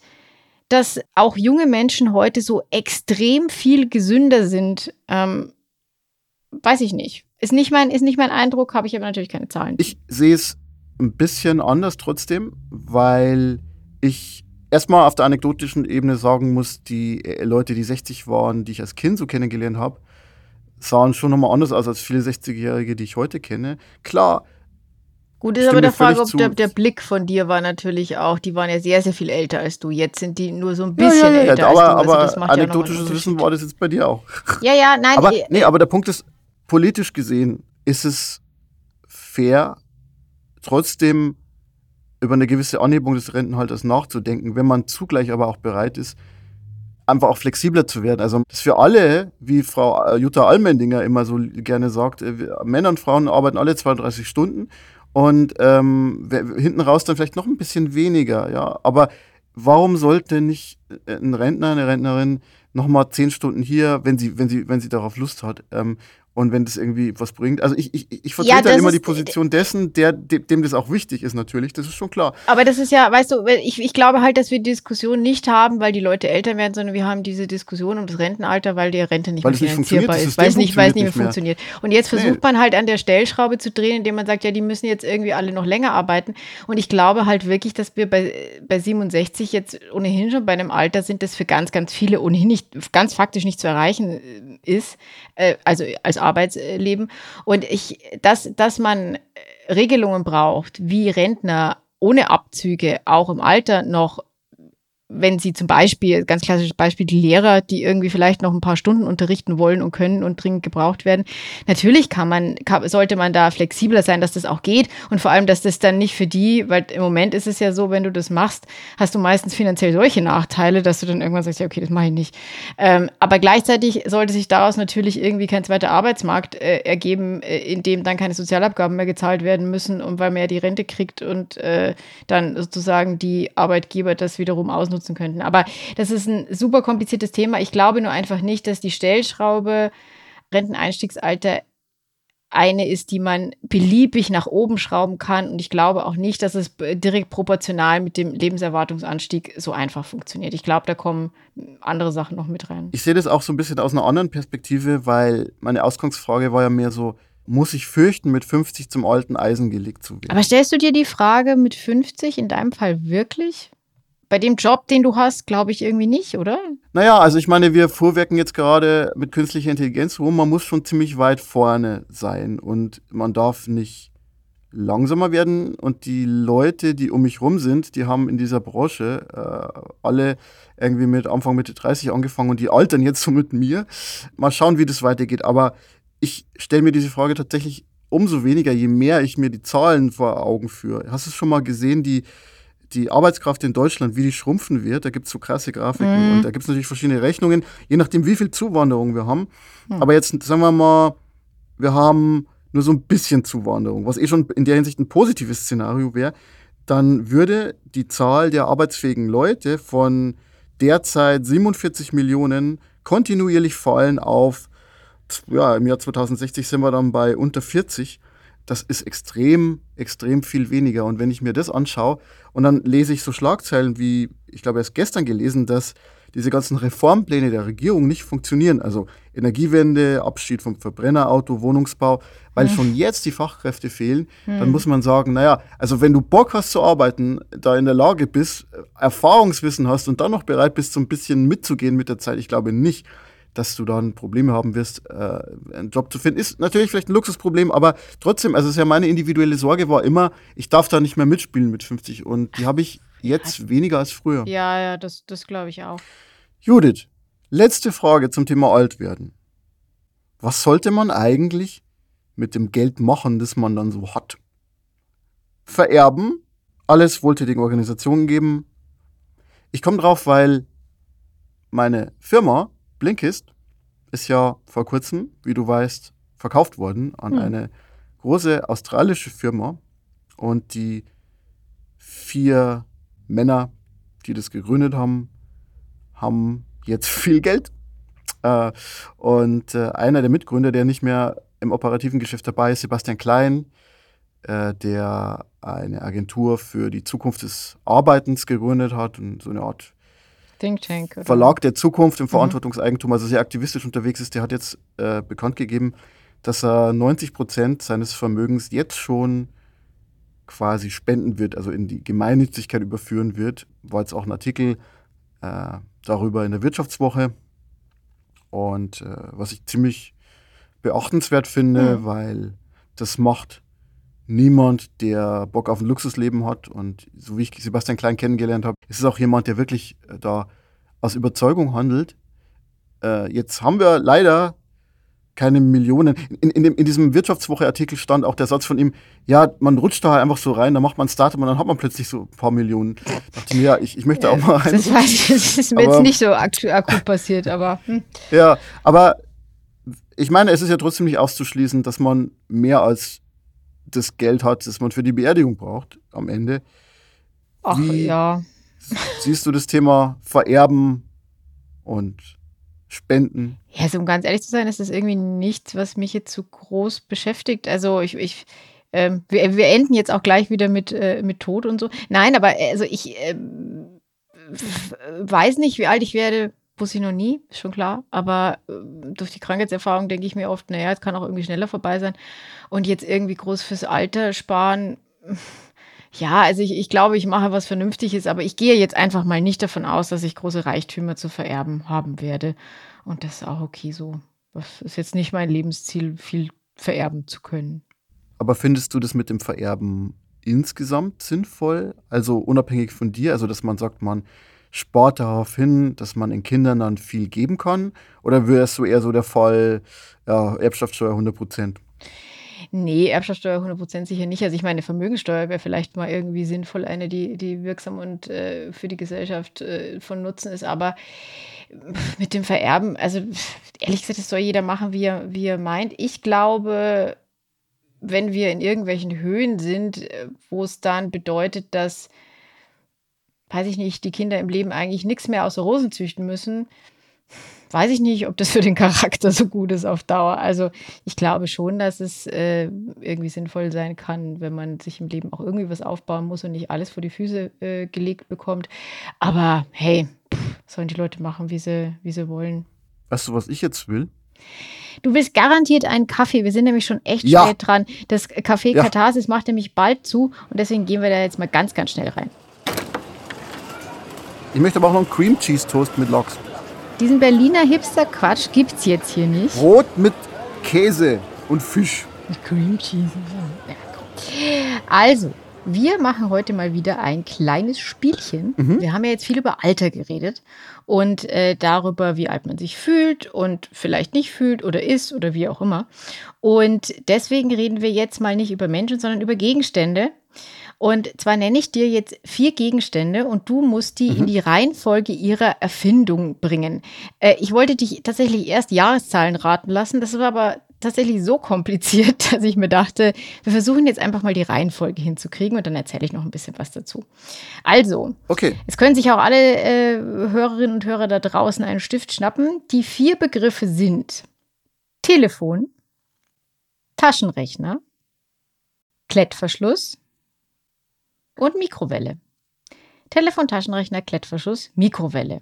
dass auch junge Menschen heute so extrem viel gesünder sind. Ähm, weiß ich nicht. Ist nicht mein, ist nicht mein Eindruck, habe ich aber natürlich keine Zahlen. Ich sehe es ein bisschen anders trotzdem, weil ich erstmal auf der anekdotischen Ebene sagen muss, die äh, Leute, die 60 waren, die ich als Kind so kennengelernt habe, sahen schon nochmal anders aus als viele 60-Jährige, die ich heute kenne. Klar, Gut, ist aber der Frage, ob der, der Blick von dir war natürlich auch, die waren ja sehr, sehr viel älter als du. Jetzt sind die nur so ein ja, bisschen ja, ja, älter aber, als du. Also aber macht ja anekdotisches Wissen war das jetzt bei dir auch. Ja, ja, <laughs> nein. Aber, eh, nee, aber der Punkt ist, politisch gesehen ist es fair, trotzdem über eine gewisse Anhebung des Rentenhalters nachzudenken, wenn man zugleich aber auch bereit ist, einfach auch flexibler zu werden. Also das für alle, wie Frau äh, Jutta Allmendinger immer so gerne sagt, äh, Männer und Frauen arbeiten alle 32 Stunden und ähm, hinten raus dann vielleicht noch ein bisschen weniger, ja. Aber warum sollte nicht äh, ein Rentner, eine Rentnerin nochmal zehn Stunden hier, wenn sie, wenn sie, wenn sie darauf Lust hat, ähm, und wenn das irgendwie was bringt. Also ich, ich, ich vertrete Ja, halt das immer die Position dessen, der, dem, das auch wichtig ist natürlich, das ist schon klar. Aber das ist ja, weißt du, ich, ich glaube halt, dass wir die Diskussion nicht haben, weil die Leute älter werden, sondern wir haben diese Diskussion um das Rentenalter, weil die Rente nicht Weil mehr nicht finanzierbar funktioniert, das ist, weil es nicht, weil es nicht mehr funktioniert funktioniert. Und jetzt Nee. versucht man halt an der Stellschraube zu drehen, indem man sagt, ja, die müssen jetzt irgendwie alle noch länger arbeiten. Und ich glaube halt wirklich, dass wir bei, bei 67 jetzt ohnehin schon bei einem Alter sind, das für ganz, ganz viele ohnehin nicht, ganz faktisch nicht zu erreichen äh, ist, äh, also als Arbeitsleben. Und ich, dass, dass man äh, Regelungen braucht, wie Rentner ohne Abzüge auch im Alter noch wenn sie zum Beispiel, ganz klassisches Beispiel, die Lehrer, die irgendwie vielleicht noch ein paar Stunden unterrichten wollen und können und dringend gebraucht werden. Natürlich kann man, kann, sollte man da flexibler sein, dass das auch geht und vor allem, dass das dann nicht für die, weil im Moment ist es ja so, wenn du das machst, hast du meistens finanziell solche Nachteile, dass du dann irgendwann sagst, ja, okay, das mache ich nicht. Ähm, aber gleichzeitig sollte sich daraus natürlich irgendwie kein zweiter Arbeitsmarkt äh, ergeben, äh, in dem dann keine Sozialabgaben mehr gezahlt werden müssen und weil man ja die Rente kriegt und äh, dann sozusagen die Arbeitgeber das wiederum ausnutzen, nutzen könnten. Aber das ist ein super kompliziertes Thema. Ich glaube nur einfach nicht, dass die Stellschraube Renteneinstiegsalter eine ist, die man beliebig nach oben schrauben kann. Und ich glaube auch nicht, dass es direkt proportional mit dem Lebenserwartungsanstieg so einfach funktioniert. Ich glaube, da kommen andere Sachen noch mit rein. Ich sehe das auch so ein bisschen aus einer anderen Perspektive, weil meine Ausgangsfrage war ja mehr so, muss ich fürchten, mit 50 zum alten Eisen gelegt zu werden? Aber stellst du dir die Frage mit 50 in deinem Fall wirklich? Bei dem Job, den du hast, glaube ich irgendwie nicht, oder? Naja, also ich meine, wir vorwerken jetzt gerade mit künstlicher Intelligenz rum. Man muss schon ziemlich weit vorne sein und man darf nicht langsamer werden. Und die Leute, die um mich rum sind, die haben in dieser Branche äh, alle irgendwie mit Anfang Mitte 30 angefangen und die altern jetzt so mit mir. Mal schauen, wie das weitergeht. Aber ich stelle mir diese Frage tatsächlich umso weniger, je mehr ich mir die Zahlen vor Augen führe. Hast du es schon mal gesehen, die die Arbeitskraft in Deutschland, wie die schrumpfen wird. Da gibt es so krasse Grafiken mhm. und da gibt es natürlich verschiedene Rechnungen, je nachdem, wie viel Zuwanderung wir haben. Mhm. Aber jetzt sagen wir mal, wir haben nur so ein bisschen Zuwanderung, was eh schon in der Hinsicht ein positives Szenario wäre, dann würde die Zahl der arbeitsfähigen Leute von derzeit 47 Millionen kontinuierlich fallen auf, ja, im Jahr 2060 sind wir dann bei unter 40 das ist extrem, extrem viel weniger. Und wenn ich mir das anschaue und dann lese ich so Schlagzeilen wie, ich glaube, erst gestern gelesen, dass diese ganzen Reformpläne der Regierung nicht funktionieren. Also Energiewende, Abschied vom Verbrennerauto, Wohnungsbau, weil hm. schon jetzt die Fachkräfte fehlen, hm. dann muss man sagen, naja, also wenn du Bock hast zu arbeiten, da in der Lage bist, Erfahrungswissen hast und dann noch bereit bist, so ein bisschen mitzugehen mit der Zeit, ich glaube nicht dass du dann Probleme haben wirst, äh, einen Job zu finden. Ist natürlich vielleicht ein Luxusproblem, aber trotzdem, also es ist ja meine individuelle Sorge war immer, ich darf da nicht mehr mitspielen mit 50 und die habe ich jetzt ja. weniger als früher. Ja, ja, das, das glaube ich auch. Judith, letzte Frage zum Thema Altwerden. Was sollte man eigentlich mit dem Geld machen, das man dann so hat? Vererben, alles wohltätigen Organisationen geben. Ich komme drauf, weil meine Firma Blinkist ist ja vor kurzem, wie du weißt, verkauft worden an hm. eine große australische Firma. Und die vier Männer, die das gegründet haben, haben jetzt <laughs> viel Geld. Äh, und äh, einer der Mitgründer, der nicht mehr im operativen Geschäft dabei ist, Sebastian Klein, äh, der eine Agentur für die Zukunft des Arbeitens gegründet hat und so eine Art Think Tank. Oder? Verlag der Zukunft im mhm. Verantwortungseigentum, also sehr aktivistisch unterwegs ist, der hat jetzt äh, bekannt gegeben, dass er 90 Prozent seines Vermögens jetzt schon quasi spenden wird, also in die Gemeinnützigkeit überführen wird. War jetzt auch ein Artikel äh, darüber in der Wirtschaftswoche. Und äh, was ich ziemlich beachtenswert finde, mhm. weil das macht niemand, der Bock auf ein Luxusleben hat. Und so wie ich Sebastian Klein kennengelernt habe, ist es auch jemand, der wirklich äh, da aus Überzeugung handelt. Äh, jetzt haben wir leider keine Millionen. In, in, dem, in diesem Wirtschaftswoche-Artikel stand auch der Satz von ihm, ja, man rutscht da einfach so rein, dann macht man ein Startup und dann hat man plötzlich so ein paar Millionen. Da dachte mir, ja, ich, ich möchte auch mal rein. Das, weiß, das ist mir aber, jetzt nicht so akut passiert, aber. Hm. Ja, aber ich meine, es ist ja trotzdem nicht auszuschließen, dass man mehr als das Geld hat, das man für die Beerdigung braucht am Ende. Ach Wie ja. Siehst du das Thema Vererben und Spenden? Ja, so um ganz ehrlich zu sein, ist das irgendwie nichts, was mich jetzt so groß beschäftigt. Also ich, ich ähm, wir, wir, enden jetzt auch gleich wieder mit, äh, mit Tod und so. Nein, aber also ich äh, weiß nicht, wie alt ich werde, Wusste ich noch nie, ist schon klar. Aber äh, durch die Krankheitserfahrung denke ich mir oft, naja, es kann auch irgendwie schneller vorbei sein. Und jetzt irgendwie groß fürs Alter sparen. <laughs> Ja, also ich, ich glaube, ich mache was Vernünftiges, aber ich gehe jetzt einfach mal nicht davon aus, dass ich große Reichtümer zu vererben haben werde. Und das ist auch okay so. Das ist jetzt nicht mein Lebensziel, viel vererben zu können. Aber findest du das mit dem Vererben insgesamt sinnvoll? Also unabhängig von dir, also dass man sagt, man spart darauf hin, dass man den Kindern dann viel geben kann? Oder es so eher so der Fall, ja, Erbschaftssteuer 100 Prozent? Nee, Erbschaftssteuer 100 Prozent sicher nicht. Also ich meine, Vermögensteuer wäre vielleicht mal irgendwie sinnvoll, eine, die, die wirksam und äh, für die Gesellschaft äh, von Nutzen ist. Aber mit dem Vererben, also ehrlich gesagt, das soll jeder machen, wie er, wie er meint. Ich glaube, wenn wir in irgendwelchen Höhen sind, äh, wo es dann bedeutet, dass weiß ich nicht, die Kinder im Leben eigentlich nichts mehr außer Rosen züchten müssen, weiß ich nicht, ob das für den Charakter so gut ist auf Dauer. Also ich glaube schon, dass es äh, irgendwie sinnvoll sein kann, wenn man sich im Leben auch irgendwie was aufbauen muss und nicht alles vor die Füße äh, gelegt bekommt. Aber hey, pff, sollen die Leute machen, wie sie, wie sie wollen. Weißt du, was ich jetzt will? Du willst garantiert einen Kaffee. Wir sind nämlich schon echt Ja. spät dran. Das Café Ja. Katharsis macht nämlich bald zu und deswegen gehen wir da jetzt mal ganz, ganz schnell rein. Ich möchte aber auch noch einen Cream Cheese Toast mit Lachs. Diesen Berliner Hipster-Quatsch gibt's jetzt hier nicht. Brot mit Käse und Fisch. Mit Cream Cheese. Ja, komm. Also, wir machen heute mal wieder ein kleines Spielchen. Wir haben ja jetzt viel über Alter geredet und äh, darüber, wie alt man sich fühlt und vielleicht nicht fühlt oder ist oder wie auch immer. Und deswegen reden wir jetzt mal nicht über Menschen, sondern über Gegenstände. Und zwar nenne ich dir jetzt vier Gegenstände und du musst die in die Reihenfolge ihrer Erfindung bringen. Äh, ich wollte dich tatsächlich erst Jahreszahlen raten lassen. Das war aber tatsächlich so kompliziert, <laughs> dass ich mir dachte, wir versuchen jetzt einfach mal die Reihenfolge hinzukriegen und dann erzähle ich noch ein bisschen was dazu. Also, Okay. es können sich auch alle äh, Hörerinnen und Hörer da draußen einen Stift schnappen. Die vier Begriffe sind Telefon, Taschenrechner, Klettverschluss und Mikrowelle. Telefon, Taschenrechner, Klettverschluss, Mikrowelle.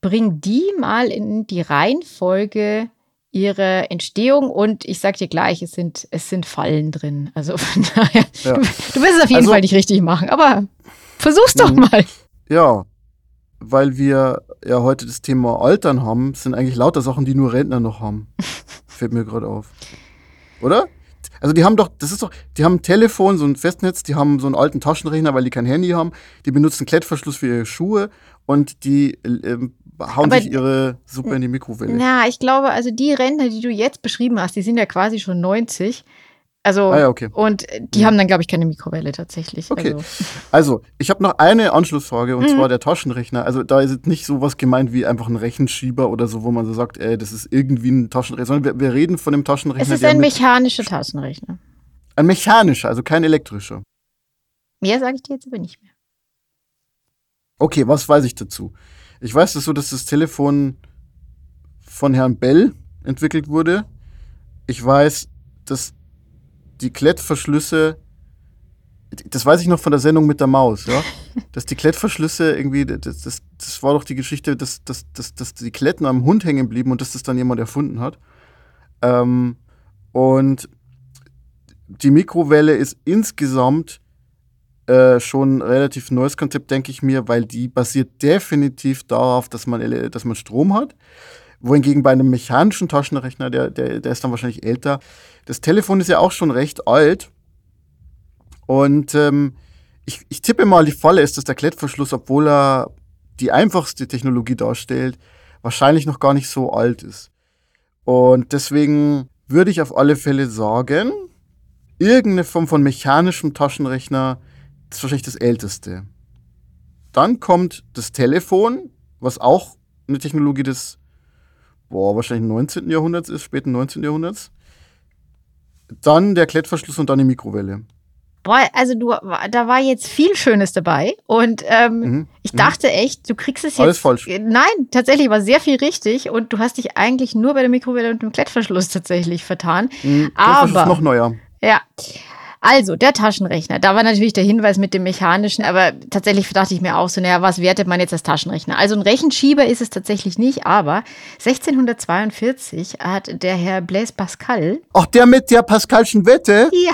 Bring die mal in die Reihenfolge ihrer Entstehung und ich sag dir gleich, es sind, es sind Fallen drin. Also von daher, Ja. du, wirst es auf jeden Also- Fall nicht richtig machen, aber versuch's doch Mhm. mal. Ja, weil wir ja heute das Thema Altern haben, sind eigentlich lauter Sachen, die nur Rentner noch haben. <laughs> Fällt mir gerade auf. Oder? Also die haben doch, das ist doch, die haben ein Telefon, so ein Festnetz, die haben so einen alten Taschenrechner, weil die kein Handy haben, die benutzen Klettverschluss für ihre Schuhe und die ähm, hauen Aber- sich ihre Suppe in die Mikrowelle. Na, ich glaube, also die Rentner, die du jetzt beschrieben hast, die sind ja quasi schon 90. Also, Ah ja, okay. und die haben dann, glaube ich, keine Mikrowelle tatsächlich. Okay. Also, Also, ich habe noch eine Anschlussfrage und Mhm. zwar der Taschenrechner. Also, da ist jetzt nicht sowas gemeint wie einfach ein Rechenschieber oder so, wo man so sagt, ey, das ist irgendwie ein Taschenrechner, sondern wir, wir reden von dem Taschenrechner, es ist ein mechanischer Taschenrechner. ein mechanischer, also kein elektrischer. Mehr sage ich dir jetzt aber nicht mehr. Okay, was weiß ich dazu? Ich weiß das so, dass das Telefon von Herrn Bell entwickelt wurde. Ich weiß, dass die Klettverschlüsse, das weiß ich noch von der Sendung mit der Maus, ja, <laughs> dass die Klettverschlüsse irgendwie, das, das, das war doch die Geschichte, dass, dass, dass, dass die Kletten am Hund hängen blieben und dass das dann jemand erfunden hat. Ähm, und die Mikrowelle ist insgesamt äh, schon ein relativ neues Konzept, denke ich mir, weil die basiert definitiv darauf, dass man, dass man Strom hat. Wohingegen bei einem mechanischen Taschenrechner, der, der, der ist dann wahrscheinlich älter. Das Telefon ist ja auch schon recht alt. Und ähm, ich, ich tippe mal, die Falle ist, dass der Klettverschluss, obwohl er die einfachste Technologie darstellt, wahrscheinlich noch gar nicht so alt ist. Und deswegen würde ich auf alle Fälle sagen, irgendeine Form von mechanischem Taschenrechner ist wahrscheinlich das älteste. Dann kommt das Telefon, was auch eine Technologie des, boah, wahrscheinlich 19. Jahrhunderts ist, späten 19. Jahrhunderts. Dann der Klettverschluss und dann die Mikrowelle. Boah, also du, da war jetzt viel Schönes dabei. Und ähm, Mhm. ich dachte echt, du kriegst es jetzt. Alles falsch. Äh, Nein, tatsächlich war sehr viel richtig. Und du hast dich eigentlich nur bei der Mikrowelle und dem Klettverschluss tatsächlich vertan. Mhm, Aber- Klettverschluss noch neuer. Ja. Also, der Taschenrechner. Da war natürlich der Hinweis mit dem mechanischen, aber tatsächlich dachte ich mir auch so, naja, was wertet man jetzt als Taschenrechner? Also ein Rechenschieber ist es tatsächlich nicht, aber 1642 hat der Herr Blaise Pascal, Ach, der mit der Pascalschen Wette? ja,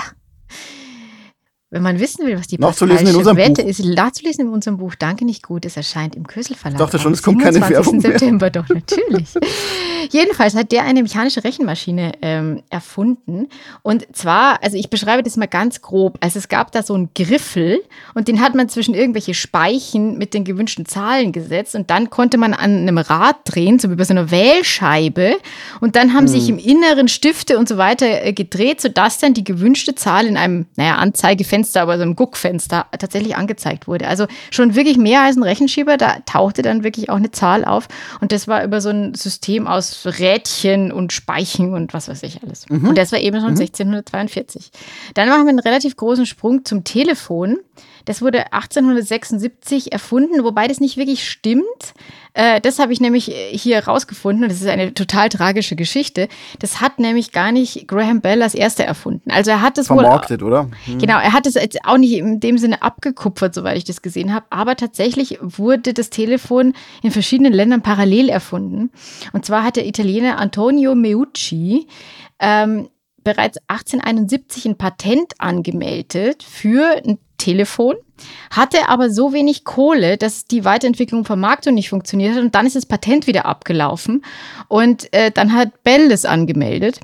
wenn man wissen will, was die in unserem Wette Buch. ist, nachzulesen in unserem Buch Danke nicht gut, es erscheint im Kösel Verlag. Ich dachte schon, es kommt keine 27. Werbung mehr. September, doch, natürlich. <laughs> Jedenfalls hat der eine mechanische Rechenmaschine ähm, erfunden. Und zwar, also ich beschreibe das mal ganz grob. Also es gab da so einen Griffel und den hat man zwischen irgendwelche Speichen mit den gewünschten Zahlen gesetzt und dann konnte man an einem Rad drehen, so wie bei so einer Wählscheibe. Und dann haben sich im Inneren Stifte und so weiter äh, gedreht, sodass dann die gewünschte Zahl in einem, naja, Anzeigefenster, aber so einem Guckfenster tatsächlich angezeigt wurde. Also schon wirklich mehr als ein Rechenschieber, da tauchte dann wirklich auch eine Zahl auf. Und das war über so ein System aus Rädchen und Speichen und was weiß ich alles. Und das war eben schon 1642. Dann machen wir einen relativ großen Sprung zum Telefon. Das wurde 1876 erfunden, wobei das nicht wirklich stimmt. Äh, das habe ich nämlich hier rausgefunden und das ist eine total tragische Geschichte. Das hat nämlich gar nicht Graham Bell als erster erfunden. Also er hat es Vermarktet, wohl, oder? Hm. Genau, er hat es jetzt auch nicht in dem Sinne abgekupfert, soweit ich das gesehen habe. Aber tatsächlich wurde das Telefon in verschiedenen Ländern parallel erfunden. Und zwar hat der Italiener Antonio Meucci ähm, bereits 1871 ein Patent angemeldet für ein Telefon, hatte aber so wenig Kohle, dass die Weiterentwicklung von Vermarktung nicht funktioniert hat und dann ist das Patent wieder abgelaufen und äh, dann hat Bell das angemeldet.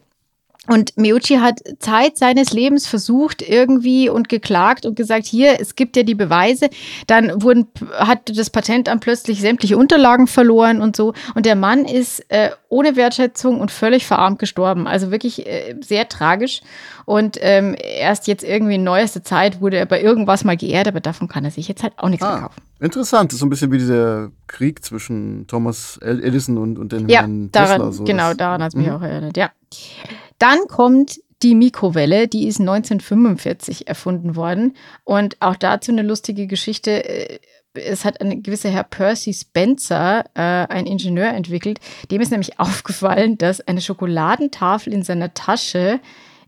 Und Meucci hat Zeit seines Lebens versucht irgendwie und geklagt und gesagt, hier, es gibt ja die Beweise. Dann wurden, hat das Patentamt plötzlich sämtliche Unterlagen verloren und so. Und der Mann ist äh, ohne Wertschätzung und völlig verarmt gestorben. Also wirklich äh, sehr tragisch. Und ähm, erst jetzt irgendwie in neuester Zeit wurde er bei irgendwas mal geehrt, aber davon kann er sich jetzt halt auch nichts ah, mehr kaufen. Interessant, das ist so ein bisschen wie dieser Krieg zwischen Thomas Edison und, und den ja, Herrn daran, Tesla. So genau, daran hat es mich mhm. auch erinnert, ja. Dann kommt die Mikrowelle, die ist 1945 erfunden worden. Und auch dazu eine lustige Geschichte. Äh, es hat ein gewisser Herr Percy Spencer, äh, ein Ingenieur, entwickelt. Dem ist nämlich <laughs> aufgefallen, dass eine Schokoladentafel in seiner Tasche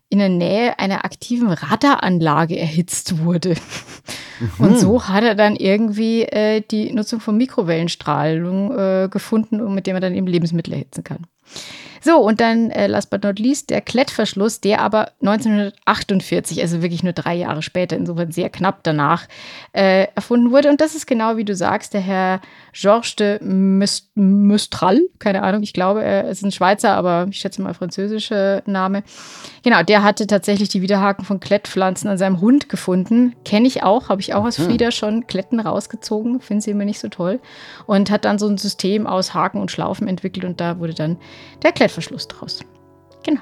in der Nähe einer aktiven Radaranlage erhitzt wurde. Mhm. Und so hat er dann irgendwie äh, die Nutzung von Mikrowellenstrahlung äh, gefunden, mit dem er dann eben Lebensmittel erhitzen kann. So, und dann, äh, last but not least, der Klettverschluss, der aber 1948, also wirklich nur drei Jahre später, insofern sehr knapp danach, äh, erfunden wurde. Und das ist genau wie du sagst, der Herr Georges de Mistral, keine Ahnung, ich glaube, er ist ein Schweizer, aber ich schätze mal französischer Name. Genau, der hatte tatsächlich die Widerhaken von Klettpflanzen an seinem Hund gefunden. Kenne ich auch, habe ich auch aus Frieda schon Kletten rausgezogen, finde sie immer nicht so toll. Und hat dann so ein System aus Haken und Schlaufen entwickelt und da wurde dann der Klettverschluss draus. Genau.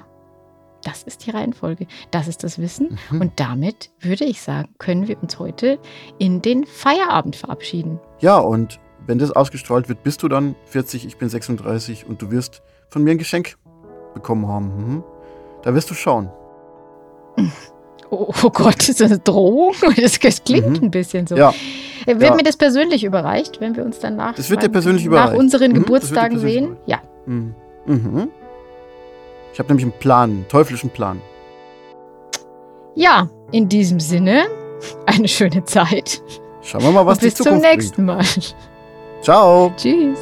Das ist die Reihenfolge. Das ist das Wissen. Mhm. Und damit würde ich sagen, können wir uns heute in den Feierabend verabschieden. Ja, und wenn das ausgestrahlt wird, bist du dann 40, ich bin 36 und du wirst von mir ein Geschenk bekommen haben. Mhm. Da wirst du schauen. <laughs> Oh, oh Gott, ist das eine Drohung? <laughs> Das, das klingt mhm. ein bisschen so. Ja. Wird ja. mir das persönlich überreicht, wenn wir uns dann nach, das wird dir persönlich überreicht. nach unseren mhm. Geburtstagen sehen? Ja. Mhm. Ich habe nämlich einen Plan, einen teuflischen Plan. Ja, in diesem Sinne, <laughs> eine schöne Zeit. Schauen wir mal, was Und bis die Zukunft zum nächsten bringt. Mal. Ciao. Tschüss.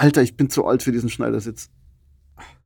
Alter, ich bin zu alt für diesen Schneidersitz.